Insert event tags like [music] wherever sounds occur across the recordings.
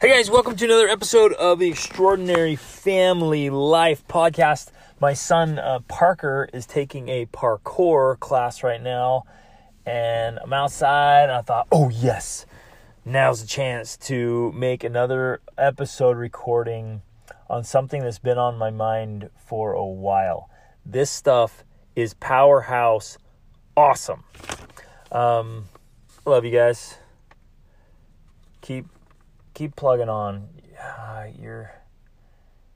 Hey guys, welcome to another episode of the Extraordinary Family Life podcast. My son uh, Parker is taking a parkour class right now, and I'm outside. And I thought, oh yes, now's the chance to make another episode recording on something that's been on my mind for a while. This stuff is powerhouse awesome. Um, love you guys. Keep keep plugging on. Uh, you're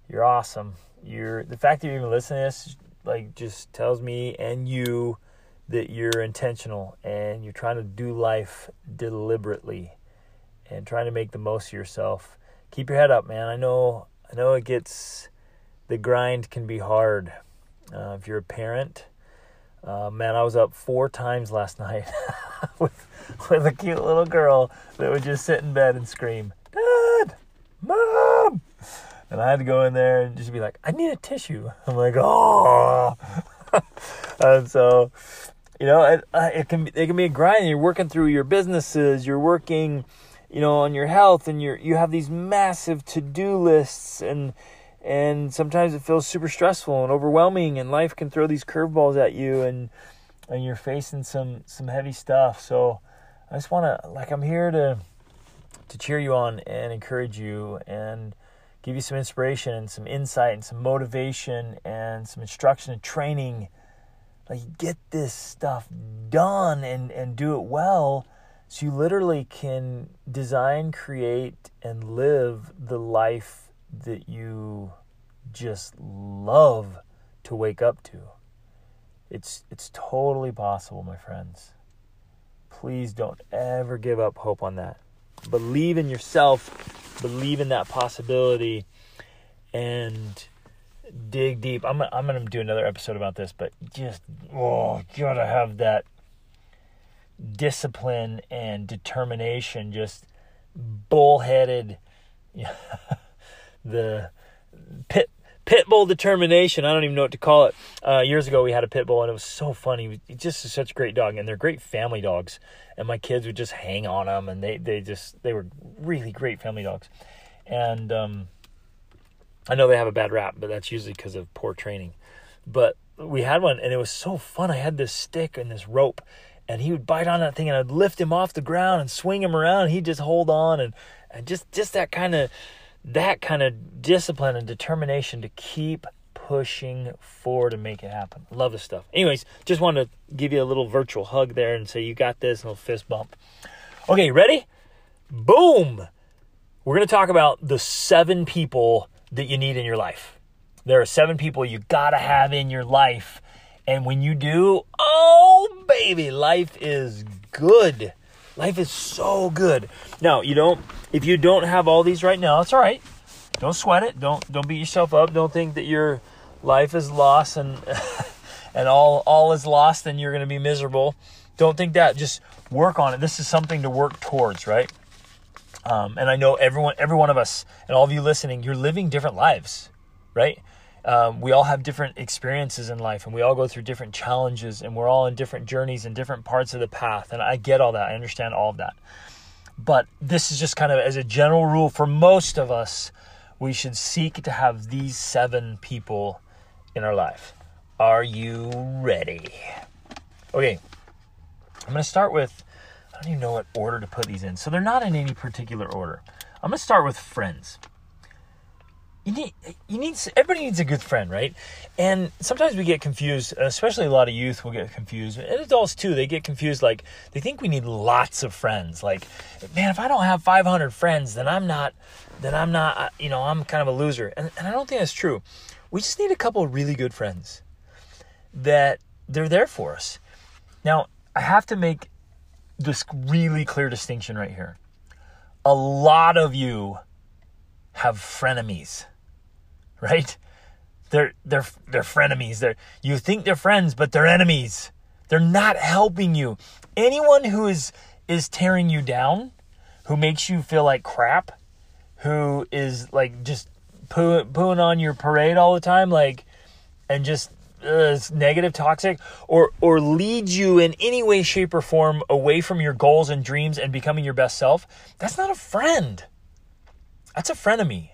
you're awesome. You're the fact that you're even listening to this like just tells me and you that you're intentional and you're trying to do life deliberately and trying to make the most of yourself. Keep your head up, man. I know I know it gets the grind can be hard. Uh, if you're a parent, uh, man, I was up four times last [laughs] night [laughs] with with a cute little girl that would just sit in bed and scream. Mom. And I had to go in there and just be like, I need a tissue. [laughs] I'm like, oh. [laughs] and so, you know, it, uh, it can it can be a grind. You're working through your businesses. You're working, you know, on your health, and you're you have these massive to do lists, and and sometimes it feels super stressful and overwhelming, and life can throw these curveballs at you, and and you're facing some some heavy stuff. So I just want to like I'm here to to cheer you on and encourage you and give you some inspiration and some insight and some motivation and some instruction and training. Like get this stuff done and, and do it well so you literally can design, create, and live the life that you just love to wake up to. It's it's totally possible, my friends. Please don't ever give up hope on that believe in yourself, believe in that possibility, and dig deep. I'm I'm gonna do another episode about this, but just oh, gotta have that discipline and determination. Just bullheaded, [laughs] the pit pit bull determination. I don't even know what to call it. Uh, years ago, we had a pit bull, and it was so funny. He just such a great dog, and they're great family dogs. And my kids would just hang on them, and they they just they were really great family dogs. And um, I know they have a bad rap, but that's usually because of poor training. But we had one, and it was so fun. I had this stick and this rope, and he would bite on that thing, and I'd lift him off the ground and swing him around, and he'd just hold on, and, and just just that kind of that kind of discipline and determination to keep pushing forward and make it happen. Love this stuff. Anyways, just wanted to give you a little virtual hug there and say you got this little fist bump. Okay, ready? Boom! We're going to talk about the seven people that you need in your life. There are seven people you got to have in your life. And when you do, oh, baby, life is good. Life is so good. Now, you don't if you don't have all these right now, it's all right. Don't sweat it. Don't don't beat yourself up. Don't think that your life is lost and [laughs] and all all is lost and you're going to be miserable. Don't think that. Just work on it. This is something to work towards, right? Um, and I know everyone, every one of us, and all of you listening, you're living different lives, right? um, we all have different experiences in life and we all go through different challenges and we're all in different journeys and different parts of the path. And I get all that. I understand all of that. But this is just kind of as a general rule for most of us, we should seek to have these seven people in our life. Are you ready? Okay, I'm going to start with, I don't even know what order to put these in. So they're not in any particular order. I'm going to start with friends you need you need everybody needs a good friend right? And sometimes we get confused especially a lot of youth will get confused and adults too they get confused like they think we need lots of friends like man if i don't have 500 friends then i'm not then i'm not uh, you know i'm kind of a loser. And, and i don't think that's true. We just need a couple of really good friends that they're there for us. Now i have to make this really clear distinction right here. A lot of you have frenemies right? They're they're they're frenemies. They're you think they're friends, but they're enemies. They're not helping you. Anyone who is is tearing you down, who makes you feel like crap, who is like just poo- pooing on your parade all the time, like, and just uh, negative, toxic, or or leads you in any way, shape, or form away from your goals and dreams and becoming your best self. That's not a friend. That's a frenemy.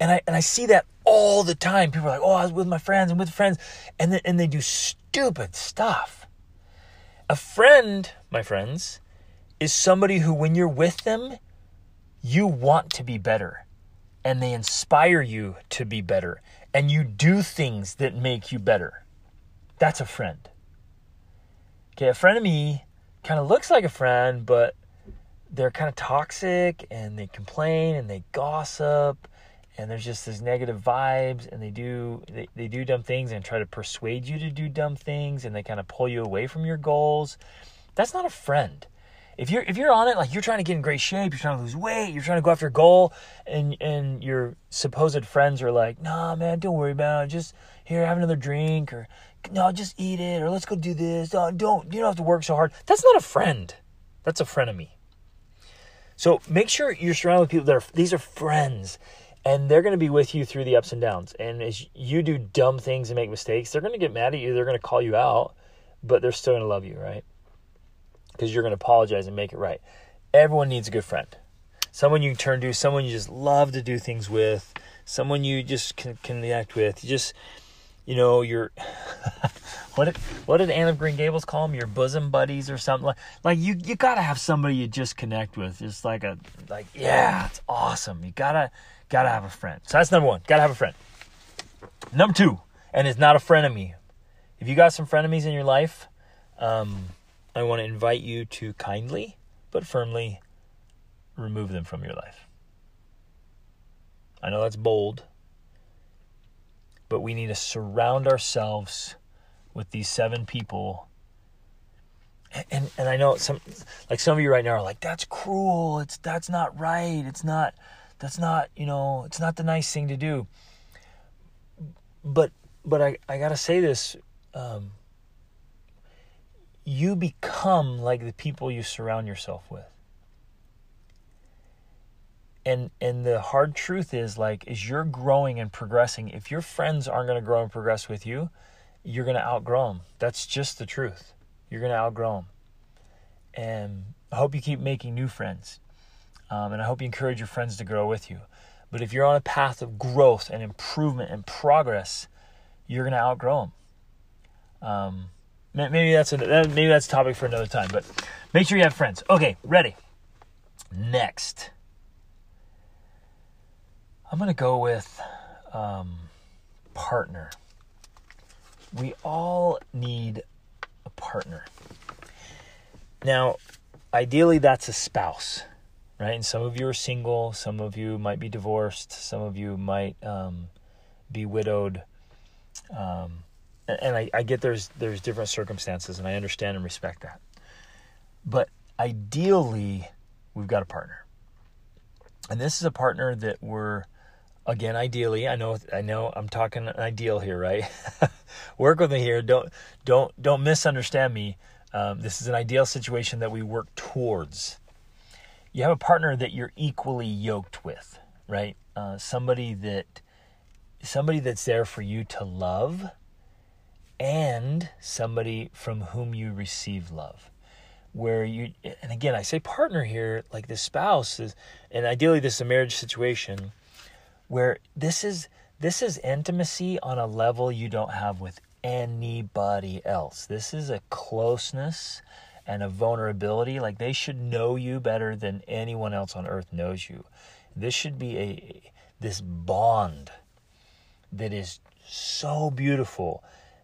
And I and I see that all the time. People are like, "Oh, I was with my friends and with friends," and then, and they do stupid stuff. A friend, my friends, is somebody who, when you're with them, you want to be better, and they inspire you to be better, and you do things that make you better. That's a friend. Okay, a frenemy kind of looks like a friend, but they're kind of toxic and they complain and they gossip and there's just this negative vibes and they do they, they do dumb things and try to persuade you to do dumb things and they kind of pull you away from your goals. That's not a friend. If you're if you're on it like you're trying to get in great shape you're trying to lose weight you're trying to go after a goal and and your supposed friends are like nah man don't worry about it. Just here have another drink or no just eat it or let's go do this. Don't, don't you don't have to work so hard. That's not a friend. That's a frenemy. So make sure you're surrounded with people that are these are friends and they're going to be with you through the ups and downs. And as you do dumb things and make mistakes, they're going to get mad at you. They're going to call you out, but they're still going to love you, right? Because you're going to apologize and make it right. Everyone needs a good friend. Someone you turn to, someone you just love to do things with, someone you just can connect with. You just, you know, your [laughs] what did what did Anne of Green Gables call them? Your bosom buddies or something like like you you gotta have somebody you just connect with. Just like a like yeah, it's awesome. You gotta Gotta have a friend. So that's number one. Gotta have a friend. Number two, and it's not a frenemy. If you got some frenemies in your life, um, I want to invite you to kindly but firmly remove them from your life. I know that's bold, but we need to surround ourselves with these seven people. And, and, and I know some, like some of you right now are like, that's cruel. It's that's not right. It's not that's not you know it's not the nice thing to do but but i, I gotta say this um, you become like the people you surround yourself with and and the hard truth is like as you're growing and progressing if your friends aren't going to grow and progress with you you're going to outgrow them that's just the truth you're going to outgrow them and i hope you keep making new friends um, and I hope you encourage your friends to grow with you. But if you're on a path of growth and improvement and progress, you're going to outgrow them. Um, maybe that's a, maybe that's a topic for another time. But make sure you have friends. Okay, ready. Next, I'm going to go with um, partner. We all need a partner. Now, ideally, that's a spouse right? And some of you are single, some of you might be divorced, some of you might um, be widowed. Um, and I, I get there's there's different circumstances, and I understand and respect that. But ideally, we've got a partner, and this is a partner that we're again ideally. I know I know I'm talking ideal here, right? [laughs] work with me here. Don't don't don't misunderstand me. Um, this is an ideal situation that we work towards you have a partner that you're equally yoked with, right? Uh, somebody that somebody that's there for you to love and somebody from whom you receive love where you and again i say partner here like the spouse is and ideally this is a marriage situation where this is this is intimacy on a level you don't have with anybody else this is a closeness and a vulnerability. Like they should know you better than anyone else on earth knows you. This should be a this bond that is so beautiful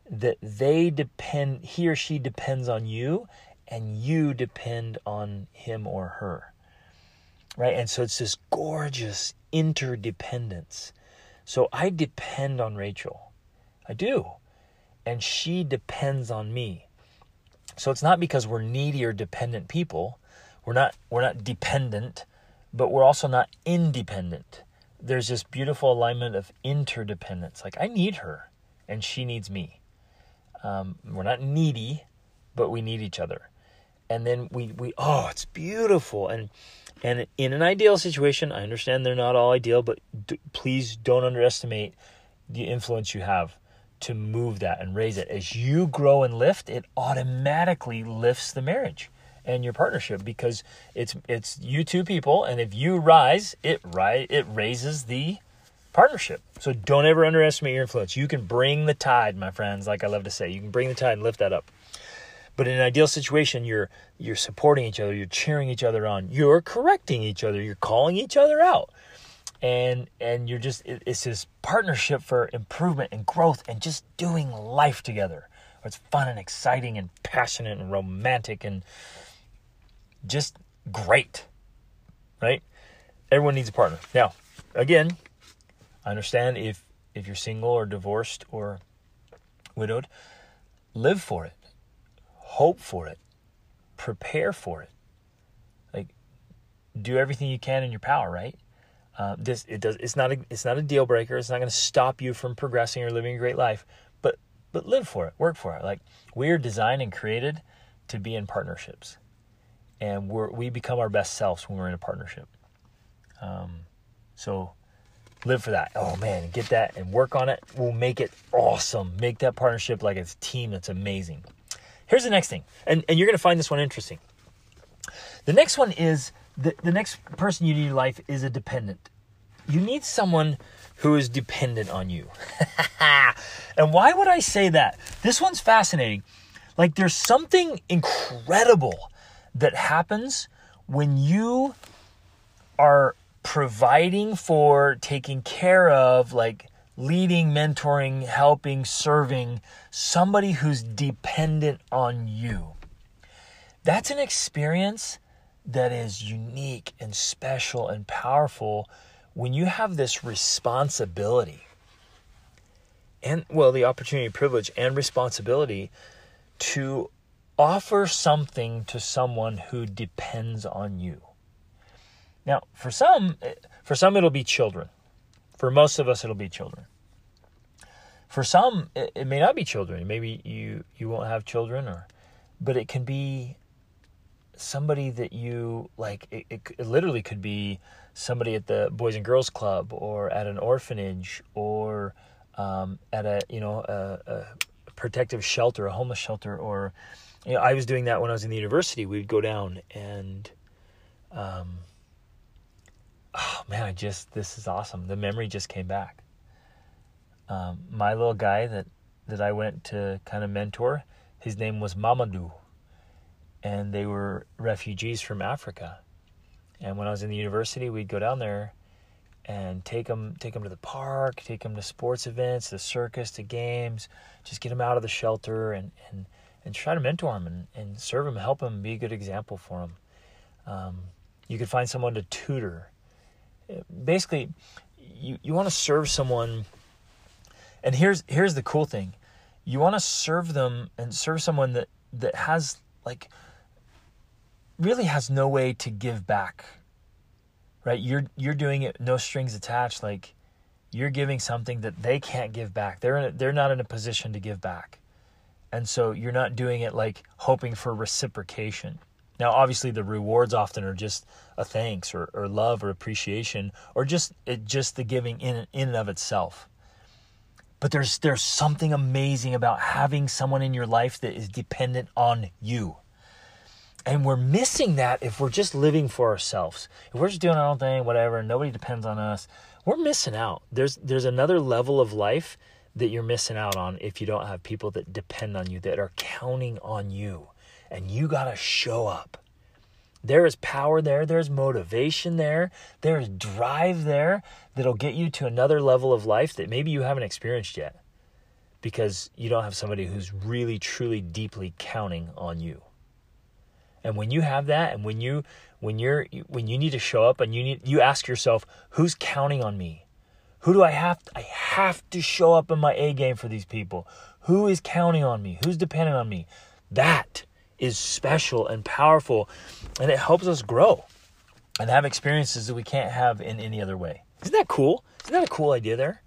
that they depend he or she depends on you and you depend on him or her. Right? And so it's this gorgeous interdependence. So I depend on Rachel. I do. And she depends on me. So it's not because we're needy or dependent people. We're not we're not dependent, but we're also not independent. There's this beautiful alignment of interdependence. Like I need her, and she needs me. Um, we're not needy, but we need each other. And then we we oh, it's beautiful. And and in an ideal situation, I understand they're not all ideal, but d- please don't underestimate the influence you have to move that and raise it. As you grow and lift, it automatically lifts the marriage. and your partnership because it's it's you two people and if you rise it rise it raises the partnership so don't ever underestimate your influence you can bring the tide my friends like i love to say you can bring the tide and lift that up but in an ideal situation you're you're supporting each other you're cheering each other on you're correcting each other you're calling each other out and and you're just it, it's this partnership for improvement and growth and just doing life together it's fun and exciting and passionate and romantic and just great, right? Everyone needs a partner. Now, again, I understand if if you're single or divorced or widowed, live for it, hope for it, prepare for it. Like, do everything you can in your power, right? Uh, this it does. It's not a it's not a deal breaker. It's not going to stop you from progressing or living a great life. But but live for it, work for it. Like we are designed and created to be in partnerships and we we become our best selves when we're in a partnership. Um, so live for that. Oh man, get that and work on it. We'll make it awesome. Make that partnership like a team that's amazing. Here's the next thing, and, and you're going to find this one interesting. The next one is the, the next person you need in life is a dependent. You need someone who is dependent on you. [laughs] and why would I say that? This one's fascinating. Like, there's something incredible that happens when you are providing for, taking care of, like leading, mentoring, helping, serving somebody who's dependent on you. That's an experience that is unique and special and powerful when you have this responsibility and well the opportunity privilege and responsibility to offer something to someone who depends on you. Now, for some, eh, for some it'll be children. For most of us, it'll be children. For some, it, it may not be children. Maybe you you won't have children, or, but it can be somebody that you like. It, it, it literally could be somebody at the Boys and Girls Club, or at an orphanage, or um, at a you know a, a protective shelter, a homeless shelter, or you know, I was doing that when I was in the university. We'd go down and, um, oh man, I just this is awesome. The memory just came back. Um, my little guy that that I went to kind of mentor, his name was Mamadou, and they were refugees from Africa. And when I was in the university, we'd go down there and take them take them to the park, take them to sports events, the circus, to games, just get them out of the shelter and and and try to mentor them and, and serve them, help them, be a good example for them. Um, you could find someone to tutor. Basically, you, you want to serve someone, and here's here's the cool thing: you want to serve them and serve someone that that has like really has no way to give back. Right? You're you're doing it no strings attached. Like you're giving something that they can't give back. They're in a, they're not in a position to give back. And so you're not doing it like hoping for reciprocation. Now, obviously, the rewards often are just a thanks or, or love or appreciation or just it, just the giving in in and of itself. But there's there's something amazing about having someone in your life that is dependent on you. And we're missing that if we're just living for ourselves. If we're just doing our own thing, whatever, nobody depends on us, we're missing out. There's there's another level of life that you're missing out on if you don't have people that depend on you, that are counting on you. And you got to show up. There is power there, there's motivation there, there's drive there that'll get you to another level of life that maybe you haven't experienced yet because you don't have somebody who's really, truly, deeply counting on you. And when you have that, and when you when you're when you need to show up and you need you ask yourself, who's counting on me? Who do I have? To, I have to show up in my A game for these people. Who is counting on me? Who's depending on me? That is special and powerful, and it helps us grow and have experiences that we can't have in any other way. Isn't that cool? Isn't that a cool idea there?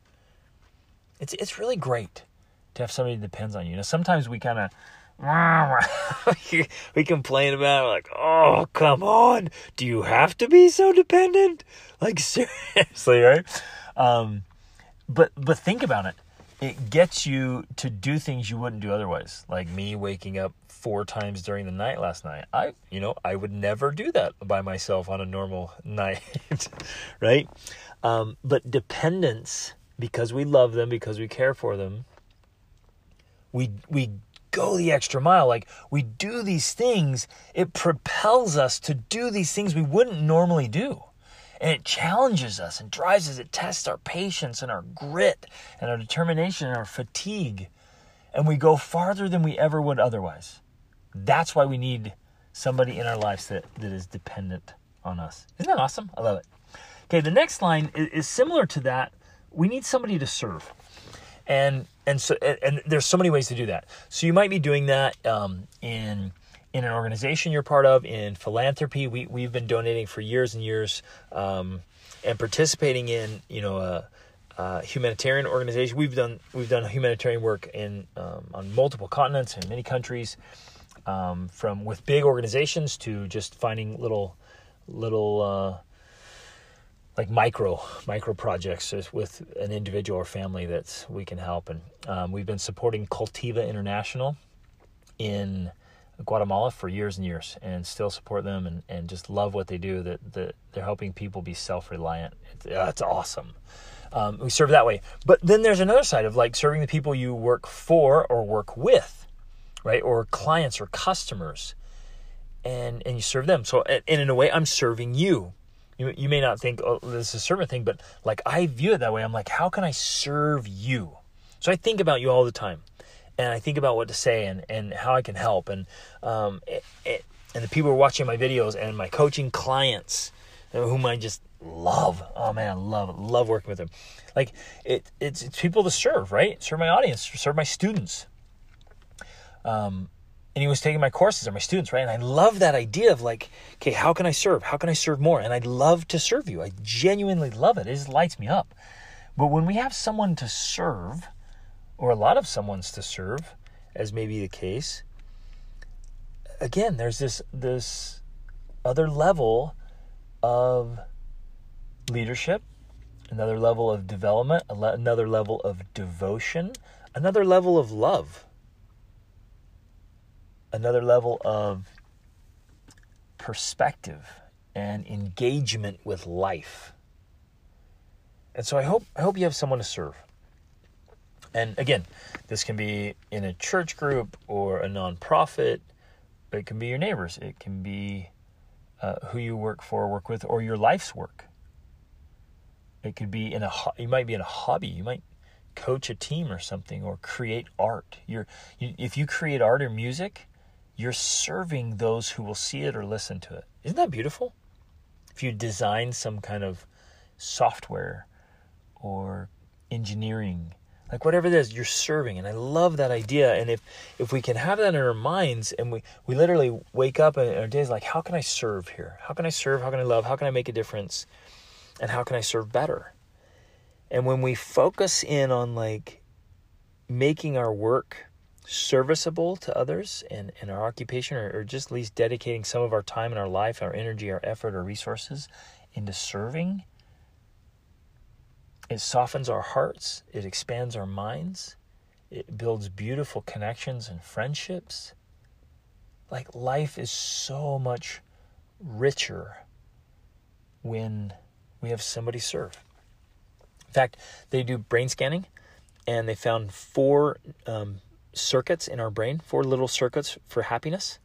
It's it's really great to have somebody that depends on you. Now sometimes we kind of [laughs] we complain about it, like, oh come on, do you have to be so dependent? Like [laughs] seriously, right? Um, but but think about it. It gets you to do things you wouldn't do otherwise. Like me waking up four times during the night last night. I, you know, I would never do that by myself on a normal [laughs] night, right? Um, but dependence, because we love them, because we care for them, we we go the extra mile. Like we do these things, it propels us to do these things we wouldn't normally do. And it challenges us and drives us. It tests our patience and our grit and our determination and our fatigue. And we go farther than we ever would otherwise. That's why we need somebody in our lives that, that is dependent on us. Isn't that awesome? I love it. Okay, the next line is, is similar to that. We need somebody to serve. And and so and, and, there's so many ways to do that. So you might be doing that um, in in an organization you're part of, in philanthropy. We we've been donating for years and years, um, and participating in you know a, a, humanitarian organization. We've done we've done humanitarian work in um, on multiple continents in many countries, um, from with big organizations to just finding little little. Uh, like micro micro projects with an individual or family that we can help and um, we've been supporting cultiva international in Guatemala for years and years and still support them and, and just love what they do that, that they're helping people be self-reliant. It's, uh, it's awesome. Um, we serve that way. But then there's another side of like serving the people you work for or work with right? Or clients or customers. And and you serve them. So and in a way i'm serving you. You, you may not think oh this is a servant thing but like i view it that way. I'm like how can i serve you? So i think about you all the time and I think about what to say and, and how I can help. And um, it, it, and the people who are watching my videos and my coaching clients, uh, whom I just love. Oh man, I love love working with them. Like it, it's, it's people to serve, right? Serve my audience, serve my students. Um, and he was taking my courses or my students, right? And I love that idea of like, okay, how can I serve? How can I serve more? And I'd love to serve you. I genuinely love it. It just lights me up. But when we have someone to serve, or a lot of someone's to serve, as may be the case, again, there's this this other level of leadership, another level of development, another level of devotion, another level of love, another level of perspective and engagement with life. And so I hope I hope you have someone to serve. And again, this can be in a church group or a nonprofit. It can be your neighbors. It can be uh, who you work for, work with, or your life's work. It could be in a. You might be in a hobby. You might coach a team or something, or create art. You're you, if you create art or music, you're serving those who will see it or listen to it. Isn't that beautiful? If you design some kind of software or engineering like whatever it is you're serving and i love that idea and if if we can have that in our minds and we we literally wake up and our days like how can i serve here? How can i serve? How can i love? How can i make a difference? And how can i serve better? And when we focus in on like making our work serviceable to others and, and our occupation or, or just at least dedicating some of our time and our life our energy our effort our resources into serving it softens our hearts, it expands our minds, it builds beautiful connections and friendships. Like life is so much richer when we have somebody serve. In fact, they do brain scanning and they found four um, circuits in our brain, four little circuits for happiness,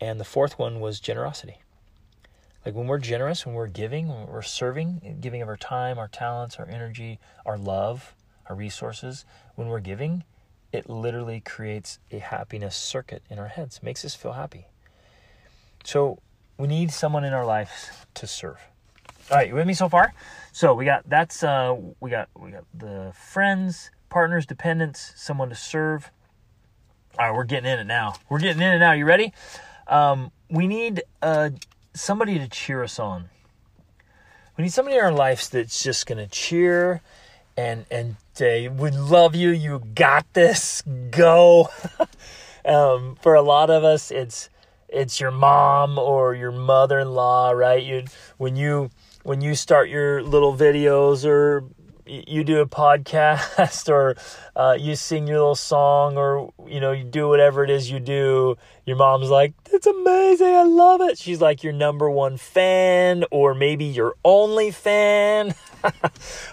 and the fourth one was generosity. Like when we're generous, when we're giving, when we're serving, giving of our time, our talents, our energy, our love, our resources, when we're giving, it literally creates a happiness circuit in our heads, makes us feel happy. So we need someone in our lives to serve. All right, you with me so far? So we got that's uh we got we got the friends, partners, dependents, someone to serve. All right, we're getting in it now. We're getting in it now. You ready? Um, we need uh somebody to cheer us on. We need somebody in our lives that's just going to cheer and and say, "We love you. You got this. Go." [laughs] um, for a lot of us, it's it's your mom or your mother-in-law, right? You when you when you start your little videos or you do a podcast [laughs] or uh, you sing your little song or you know you do whatever it is you do your mom's like it's amazing i love it. She's like your number one fan or maybe your only fan. [laughs]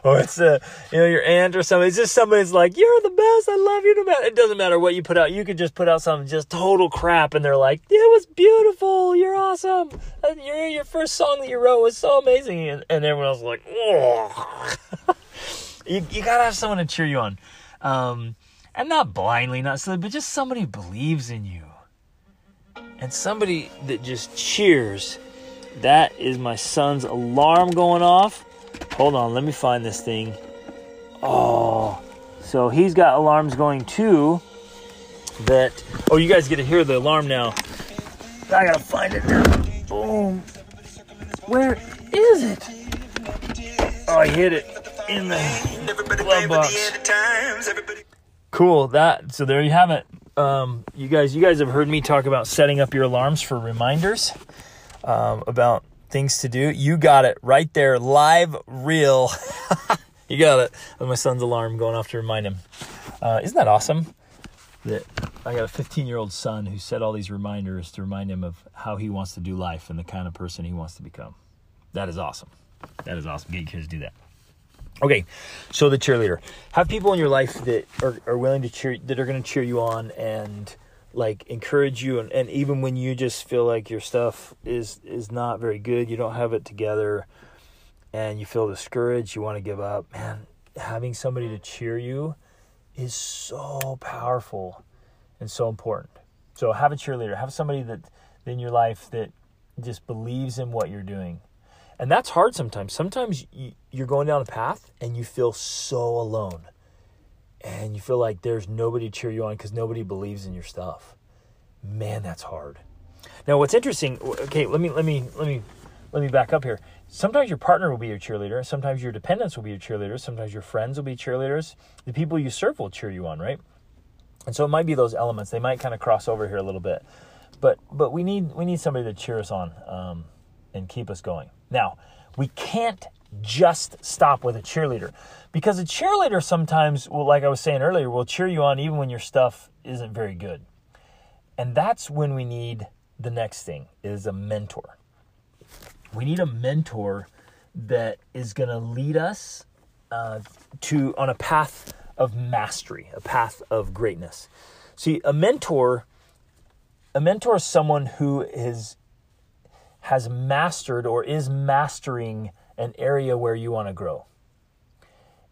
Or it's a you know your aunt or something it's just somebody's like you're the best i love you. No matter it doesn't matter what you put out. You could just put out some just total crap and they're like it was beautiful you're awesome. And your, your first song that you wrote was so amazing. And, and everyone else is like oh [laughs] you, you gotta have someone to cheer you on. Um, and not blindly, not silly, but just somebody believes in you. And somebody that just cheers. That is my son's alarm going off. Hold on, let me find this thing. Oh, so he's got alarms going too. That, oh, you guys get to hear the alarm now. I gotta find it now. Boom. Where is it? Oh, I hit it in the box. Cool. That so there you have it. Um, you guys, you guys have heard me talk about setting up your alarms for reminders um, about things to do. You got it right there, live, real. [laughs] you got it. With my son's alarm going off to remind him. Uh, isn't that awesome? That I got a 15 year old son who set all these reminders to remind him of how he wants to do life and the kind of person he wants to become. That is awesome. That is awesome. Get your kids to do that. Okay, so the cheerleader. Have people in your life that are, are willing to cheer, that are going to cheer you on and like encourage you, and, and even when you just feel like your stuff is is not very good, you don't have it together, and you feel discouraged, you want to give up. Man, having somebody to cheer you is so powerful and so important. So have a cheerleader. Have somebody that in your life that just believes in what you're doing and that's hard sometimes. Sometimes you're going down a path and you feel so alone. And you feel like there's nobody to cheer you on because nobody believes in your stuff. Man, that's hard. Now, what's interesting, okay, let me let me let me let me back up here. Sometimes your partner will be your cheerleader, sometimes your dependents will be your cheerleaders, sometimes your friends will be cheerleaders. The people you serve will cheer you on, right? And so it might be those elements. They might kind of cross over here a little bit. But but we need we need somebody to cheer us on um, and keep us going. Now, we can't just stop with a cheerleader because a cheerleader sometimes will like I was saying earlier will cheer you on even when your stuff isn't very good. And that's when we need the next thing is a mentor. We need a mentor that is going to lead us uh, to on a path of mastery, a path of greatness. See, a mentor a mentor is someone who is has mastered or is mastering an area where you want to grow.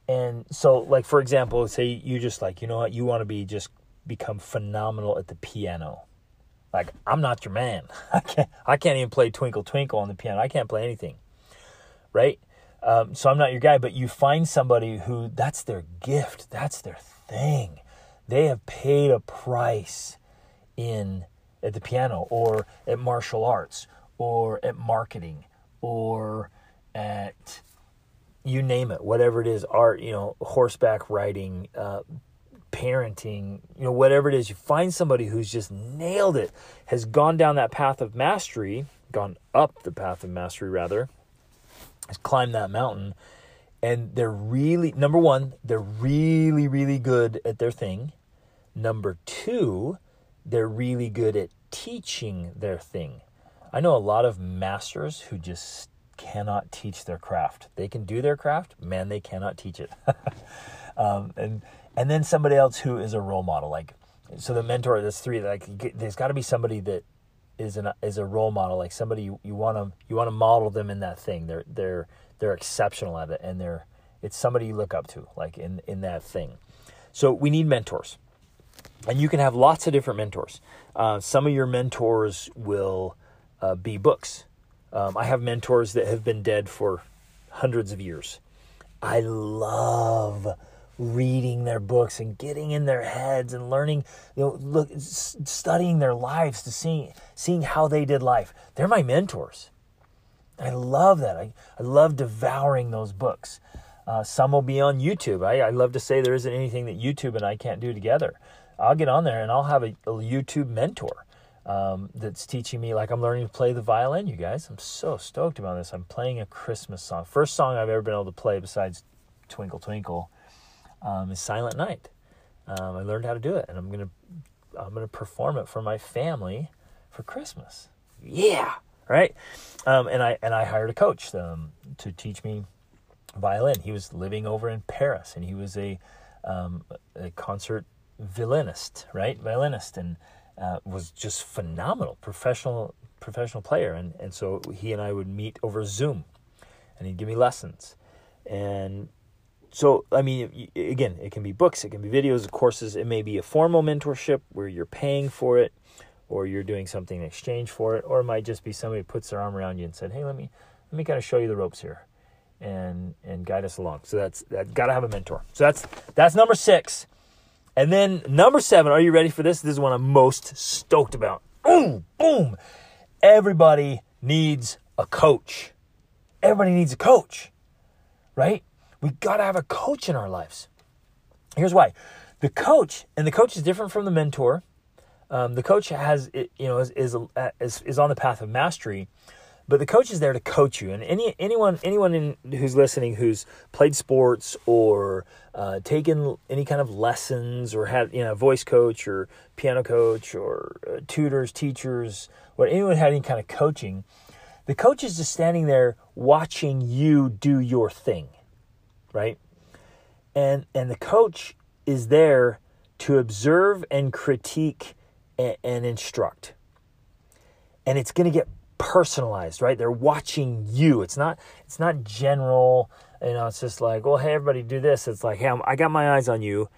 And so, like, for example, say you just like, you know what, you want to be just become phenomenal at the piano. Like, I'm not your man. [laughs] I can't, I can't even play Twinkle Twinkle on the piano. I can't play anything. Right? Um, so I'm not your guy, but you find somebody who that's their gift, that's their thing. They have paid a price in at the piano or at martial arts or at marketing or at you name it, whatever it is, art, you know, horseback riding, uh, parenting, you know, whatever it is, you find somebody who's just nailed it, has gone down that path of mastery, gone up the path of mastery rather, has climbed that mountain, and they're really, number one, they're really, really good at their thing. Number two, they're really good at teaching their thing. I know a lot of masters who just cannot teach their craft. They can do their craft, man, they cannot teach it. [laughs] um, and and then somebody else who is a role model, like so the mentor. There's three. Like there's got to be somebody that is an is a role model, like somebody you want to you want to model them in that thing. They're they're they're exceptional at it, and they're it's somebody you look up to, like in in that thing. So we need mentors, and you can have lots of different mentors. Uh, some of your mentors will uh, be books. Um, I have mentors that have been dead for hundreds of years. I love reading their books and getting in their heads and learning, you know, look, studying their lives to see, seeing how they did life. They're my mentors. I love that. I, I love devouring those books. Uh, some will be on YouTube. I, I love to say there isn't anything that YouTube and I can't do together. I'll get on there and I'll have a, a YouTube mentor um, that's teaching me like I'm learning to play the violin. You guys, I'm so stoked about this. I'm playing a Christmas song, first song I've ever been able to play besides Twinkle Twinkle um, is Silent Night. Um, I learned how to do it, and I'm gonna I'm gonna perform it for my family for Christmas. Yeah, right. Um, and I and I hired a coach um, to teach me violin. He was living over in Paris, and he was a um, a concert violinist, right? Violinist, and uh, was just phenomenal, professional professional player. And and so he and I would meet over Zoom, and he'd give me lessons, and so I mean, again, it can be books, it can be videos, courses. It may be a formal mentorship where you're paying for it, or you're doing something in exchange for it, or it might just be somebody puts their arm around you and said, "Hey, let me let me kind of show you the ropes here." and and guide us along. So that's that got to have a mentor. So that's that's number 6. And then number 7, are you ready for this? This is one I'm most stoked about. Boom, boom. Everybody needs a coach. Everybody needs a coach. Right? We got to have a coach in our lives. Here's why. The coach, and the coach is different from the mentor. Um, the coach has, you know, is, is, is, is on the path of mastery, but the coach is there to coach you. And any anyone anyone in, who's listening who's played sports or uh, taken any kind of lessons or had you know voice coach or piano coach or uh, tutors teachers or anyone had any kind of coaching the coach is just standing there watching you do your thing right? And and the coach is there to observe and critique and, and instruct. And it's going to get personalized, right? They're watching you. It's not it's not general. You know, it's just like, well, hey, everybody, do this. It's like, hey, I'm, i got my eyes on you.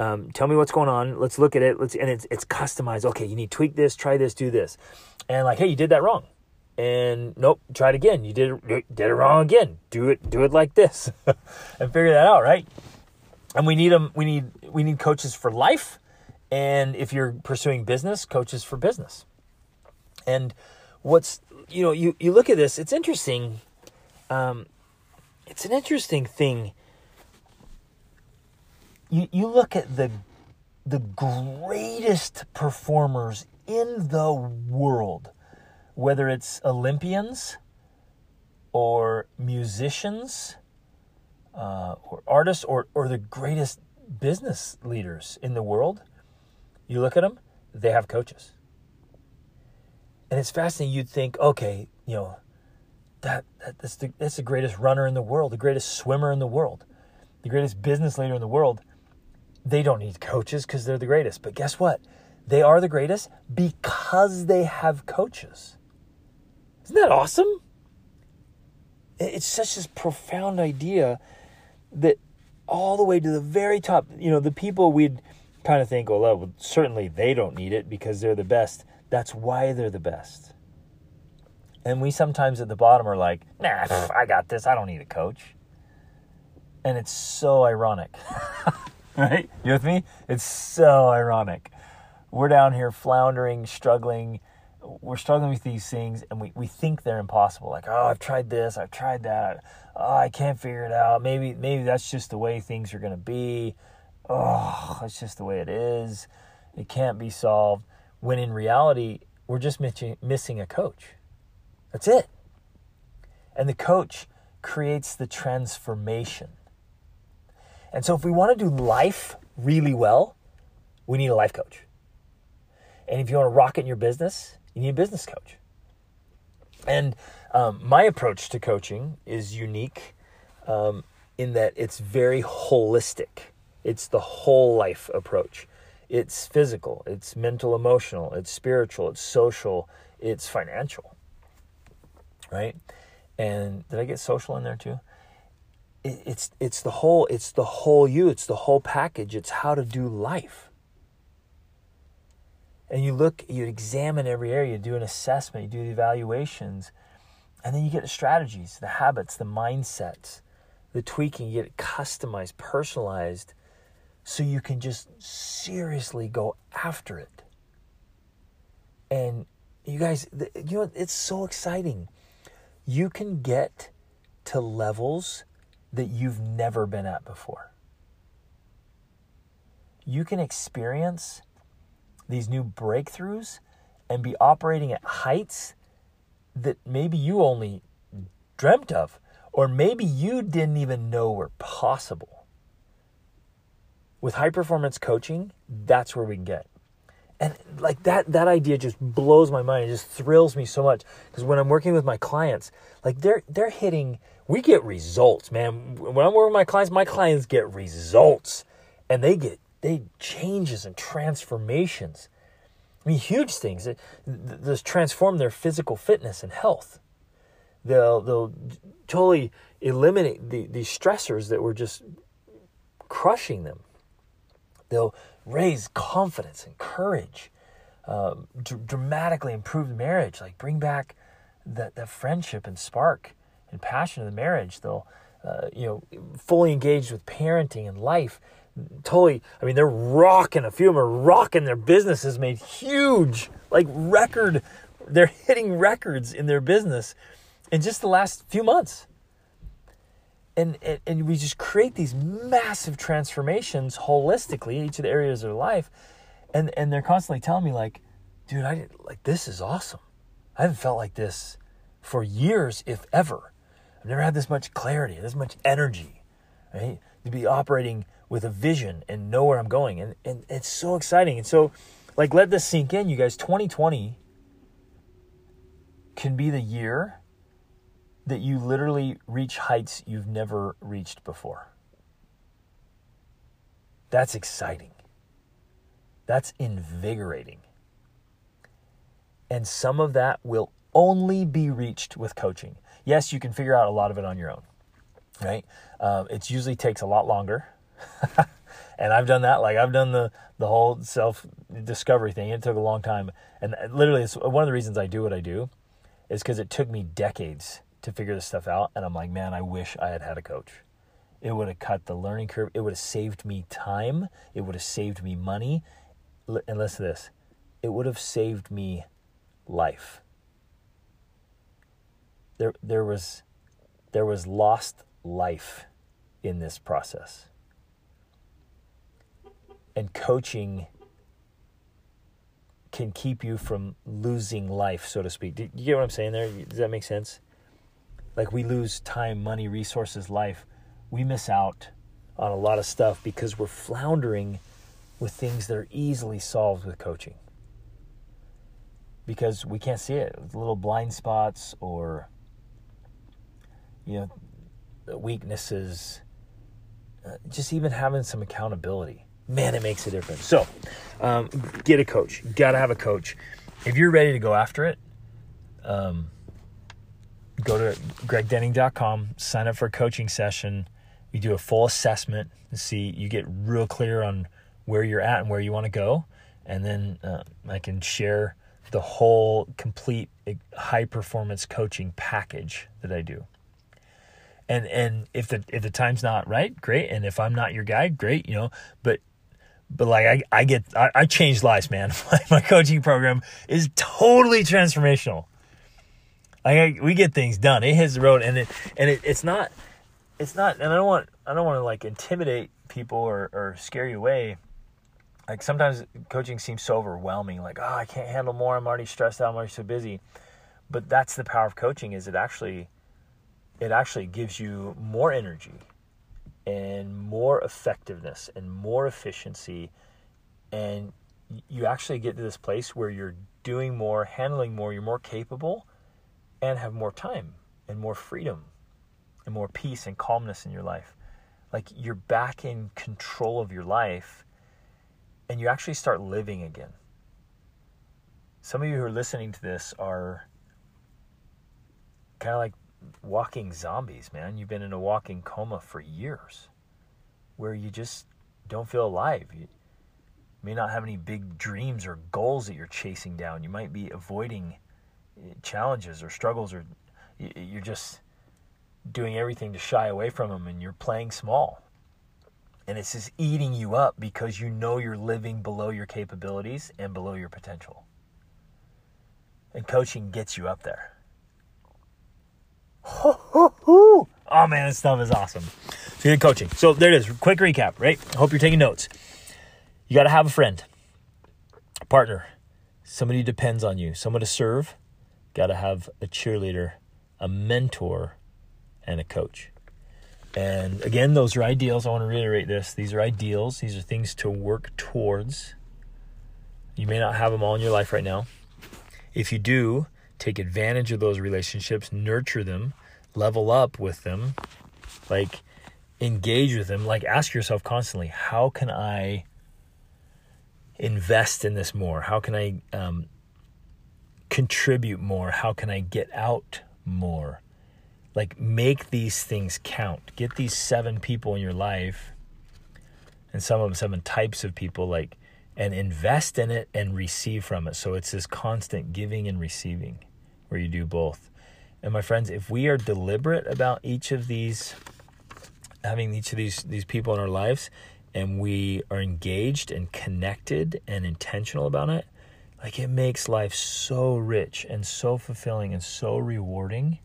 Um, tell me what's going on. Let's look at it. Let's and it's it's customized. Okay, you need to tweak this, try this, do this, and like, hey, you did that wrong, and nope, try it again. You did it, did it wrong again. Do it do it like this, [laughs] and figure that out, right? And we need them. We need we need coaches for life, and if you're pursuing business, coaches for business, and what's you know you you look at this it's interesting um it's an interesting thing. You you look at the the greatest performers in the world whether it's olympians or musicians uh, or artists or, or the greatest business leaders in the world you look at them they have coaches and it's fascinating. You'd think, okay, you know, that, that that's the that's the greatest runner in the world, the greatest swimmer in the world, the greatest business leader in the world. They don't need coaches because they're the greatest. But guess what? They are the greatest because they have coaches. Isn't that awesome? It's such this profound idea that all the way to the very top, you know, the people we'd kind of think, oh, well, certainly they don't need it because they're the best. That's why they're the best. And we sometimes at the bottom are like, nah, I got this. I don't need a coach. And it's so ironic. [laughs] right? You with me? It's so ironic. We're down here floundering, struggling. We're struggling with these things and we, we think they're impossible. Like, oh, I've tried this, I've tried that. Oh, I can't figure it out. Maybe maybe that's just the way things are gonna be. Oh, that's just the way it is. It can't be solved when in reality, we're just missing a coach. That's it. And the coach creates the transformation. And so, if we want to do life really well, we need a life coach. And if you want to rock it in your business, you need a business coach. And um, my approach to coaching is unique um, in that it's very holistic, it's the whole life approach. It's physical, it's mental, emotional, it's spiritual, it's social, it's financial. Right? And did I get social in there too? it's it's the whole it's the whole you, it's the whole package. It's how to do life. And you look, you examine every area, you do an assessment, you do the evaluations, and then you get the strategies, the habits, the mindsets, the tweaking, you get it customized, personalized so you can just seriously go after it. And you guys, you know, it's so exciting. You can get to levels that you've never been at before. You can experience these new breakthroughs and be operating at heights that maybe you only dreamt of or maybe you didn't even know were possible. With high performance coaching, that's where we can get. And like that that idea just blows my mind. It just thrills me so much because when I'm working with my clients, like they're they're hitting we get results, man. When I'm working with my clients, my clients get results and they get they changes and transformations. I mean, huge things. This transform their physical fitness and health. They'll they'll totally eliminate the, these stressors that were just crushing them. They'll raise confidence and courage, uh, d- dramatically improve marriage, like bring back that, that friendship and spark and passion of the marriage. They'll, uh, you know, fully engaged with parenting and life. Totally, I mean, they're rocking. A few of them are rocking. Their businesses made huge, like record. They're hitting records in their business in just the last few months and, and, and we just create these massive transformations holistically in each of the areas of their life. And and they're constantly telling me like dude i like this is awesome. I haven't felt like this for years if ever. I've never had this much clarity this much energy right? To be operating with a vision and know where i'm going. And and it's so exciting. And so like let this sink in you guys. 2020 can be the year that you literally reach heights you've never reached before. That's exciting. That's invigorating. And some of that will only be reached with coaching. Yes, you can figure out a lot of it on your own, right? Um, it usually takes a lot longer. [laughs] and I've done that. Like I've done the the whole self discovery thing. It took a long time, and literally, it's one of the reasons I do what I do, is because it took me decades to figure this stuff out. And I'm like, man, I wish I had had a coach. It would have cut the learning curve. It would have saved me time. It would have saved me money. And listen to this it would have saved me life. There, there was there was lost life in this process. And coaching can keep you from losing life, so to speak. Do you get what I'm saying there? Does that make sense? Like we lose time, money, resources, life. We miss out on a lot of stuff because we're floundering with things that are easily solved with coaching. Because we can't see it, little blind spots or you know weaknesses. Uh, just even having some accountability, man, it makes a difference. So, um, get a coach. Got to have a coach. If you're ready to go after it, um, go to gregdenning.com, sign up for a coaching session. We do a full assessment and see you get real clear on where you're at and where you want to go. And then uh, I can share the whole complete eh, high performance coaching package that I do. And and if the if the time's not right, great. And if I'm not your guy, great. You know, but but like I, I get I, I change lives, man. [laughs] my coaching program is totally transformational. Like we get things done. It hits the road, and it and it, it's not, it's not. And I don't want I don't want to like intimidate people or or scare you away. Like sometimes coaching seems so overwhelming. Like oh, I can't handle more. I'm already stressed out. I'm already so busy. But that's the power of coaching. Is it actually, it actually gives you more energy, and more effectiveness and more efficiency, and you actually get to this place where you're doing more, handling more. You're more capable and have more time and more freedom and more peace and calmness in your life. Like you're back in control of your life and you actually start living again. Some of you who are listening to this are kind of like walking zombies, man. You've been in a walking coma for years where you just don't feel alive. You may not have any big dreams or goals that you're chasing down. You might be avoiding challenges or struggles or you're just doing everything to shy away from them and you're playing small. And it's just eating you up because you know you're living below your capabilities and below your potential. And coaching gets you up there. [laughs] Oh man this stuff is awesome. So you're coaching. So there it is. Quick recap right? Hope you're taking notes. You got to have a friend a partner somebody depends on you someone to serve got to have a cheerleader, a mentor, and a coach. And again, those are ideals. I want to reiterate this. These are ideals. These are things to work towards. You may not have them all in your life right now. If you do, take advantage of those relationships, nurture them, level up with them, like engage with them. Like ask yourself constantly, how can I invest in this more? How can I um, contribute more? How can I get out more? Like, make these things count. Get these seven people in your life, and some of them seven types of people, like, and invest in it and receive from it. So it's this constant giving and receiving where you do both. And my friends, if we are deliberate about each of these, having each of these these people in our lives, and we are engaged and connected and intentional about it, like it makes life so rich and so fulfilling and so rewarding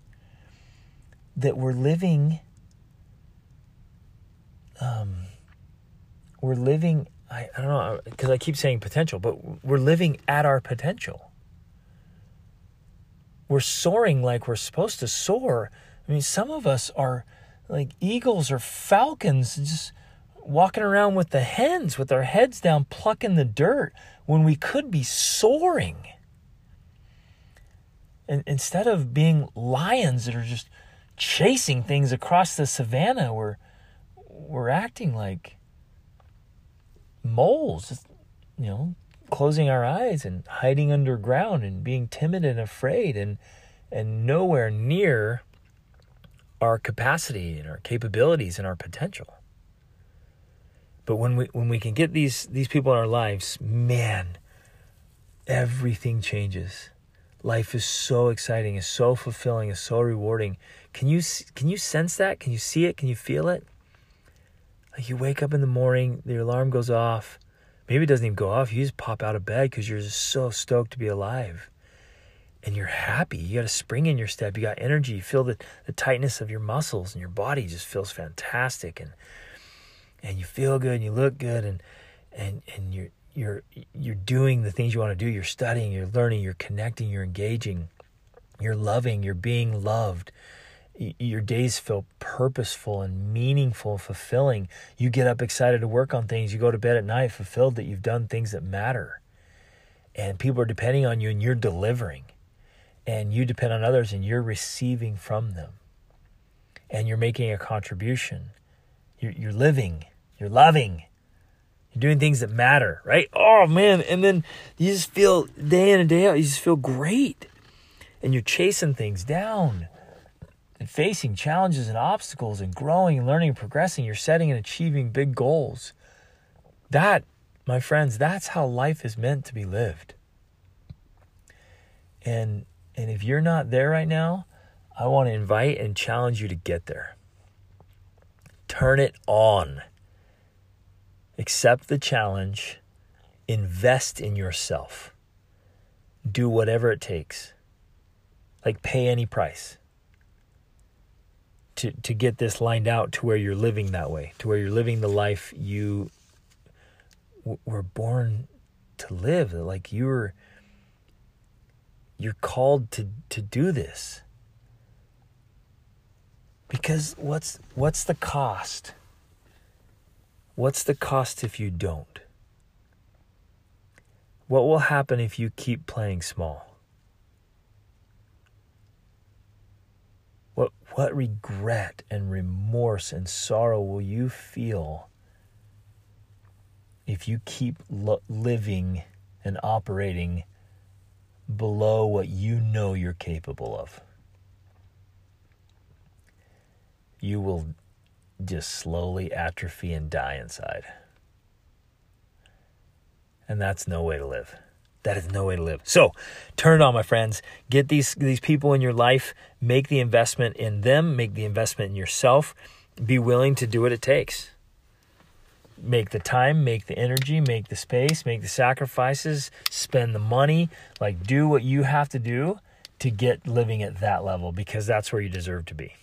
that we're living um, we're living I, I don't know because I keep saying potential, but we're living at our potential. We're soaring like we're supposed to soar. I mean, some of us are like eagles or falcons, just walking around with the hens with our heads down, plucking the dirt when we could be soaring. And instead of being lions that are just chasing things across the savannah. We're we're acting like moles, just you know, closing our eyes and hiding underground and being timid and afraid and and nowhere near our capacity and our capabilities and our potential. But when we when we can get these these people in our lives, man, everything changes. Life is so exciting, is so fulfilling, is so rewarding can you can you sense that? Can you see it? Can you feel it? Like you wake up in the morning, the alarm goes off. Maybe it doesn't even go off. You just pop out of bed because you're just so stoked to be alive. And you're happy. You got a spring in your step. You got energy. You feel the, the tightness of your muscles and your body just feels fantastic. And and you feel good and you look good and and and you're you're you're doing the things you want to do. You're studying, you're learning, you're connecting, you're engaging, you're loving, you're being loved your days feel purposeful and meaningful and fulfilling. You get up excited to work on things. You go to bed at night fulfilled that you've done things that matter. And people are depending on you and you're delivering. And you depend on others and you're receiving from them. And you're making a contribution. You're, you're living. You're loving. You're doing things that matter, right? Oh, man. And then you just feel day in and day out, you just feel great. And you're chasing things down and facing challenges and obstacles and growing learning and progressing, you're setting and achieving big goals. That, my friends, that's how life is meant to be lived. And and if you're not there right now, I want to invite and challenge you to get there. Turn it on. Accept the challenge. Invest in yourself. Do whatever it takes. Like pay any price to to get this lined out to where you're living that way, to where you're living the life you w- were born to live. Like you're you're called to to do this. Because what's what's the cost? What's the cost if you don't? What will happen if you keep playing small? What what regret and remorse and sorrow will you feel if you keep lo- living and operating below what you know you're capable of? You will just slowly atrophy and die inside. And that's no way to live. That is no way to live. So, turn it on, my friends. Get these these people in your life. Make the investment in them. Make the investment in yourself. Be willing to do what it takes. Make the time, make the energy, make the space, make the sacrifices, spend the money. Like, do what you have to do to get living at that level because that's where you deserve to be.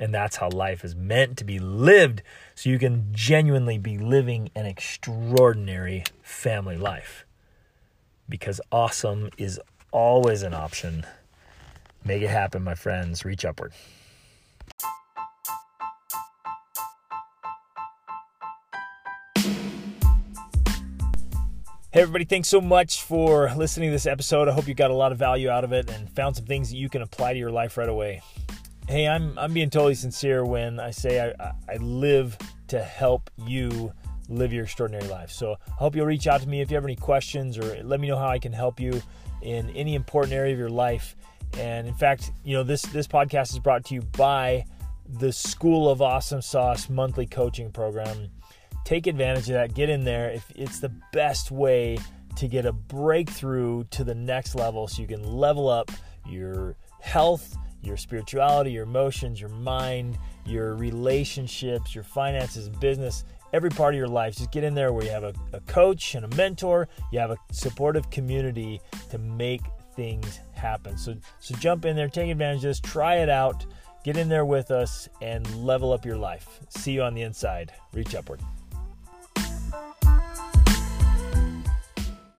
And that's how life is meant to be lived. So you can genuinely be living an extraordinary family life. Because awesome is always an option. Make it happen, my friends. Reach upward. Hey, everybody, thanks so much for listening to this episode. I hope you got a lot of value out of it and found some things that you can apply to your life right away. Hey, I'm, I'm being totally sincere when I say I, I live to help you live your extraordinary life. So I hope you'll reach out to me if you have any questions or let me know how I can help you in any important area of your life. And in fact, you know, this this podcast is brought to you by the School of Awesome Sauce monthly coaching program. Take advantage of that. Get in there. If it's the best way to get a breakthrough to the next level so you can level up your health, your spirituality, your emotions, your mind, your relationships, your finances, business, every part of your life. Just get in there where you have a, a coach and a mentor, you have a supportive community to make things happen. So so jump in there, take advantage of this, try it out, get in there with us and level up your life. See you on the inside. Reach upward.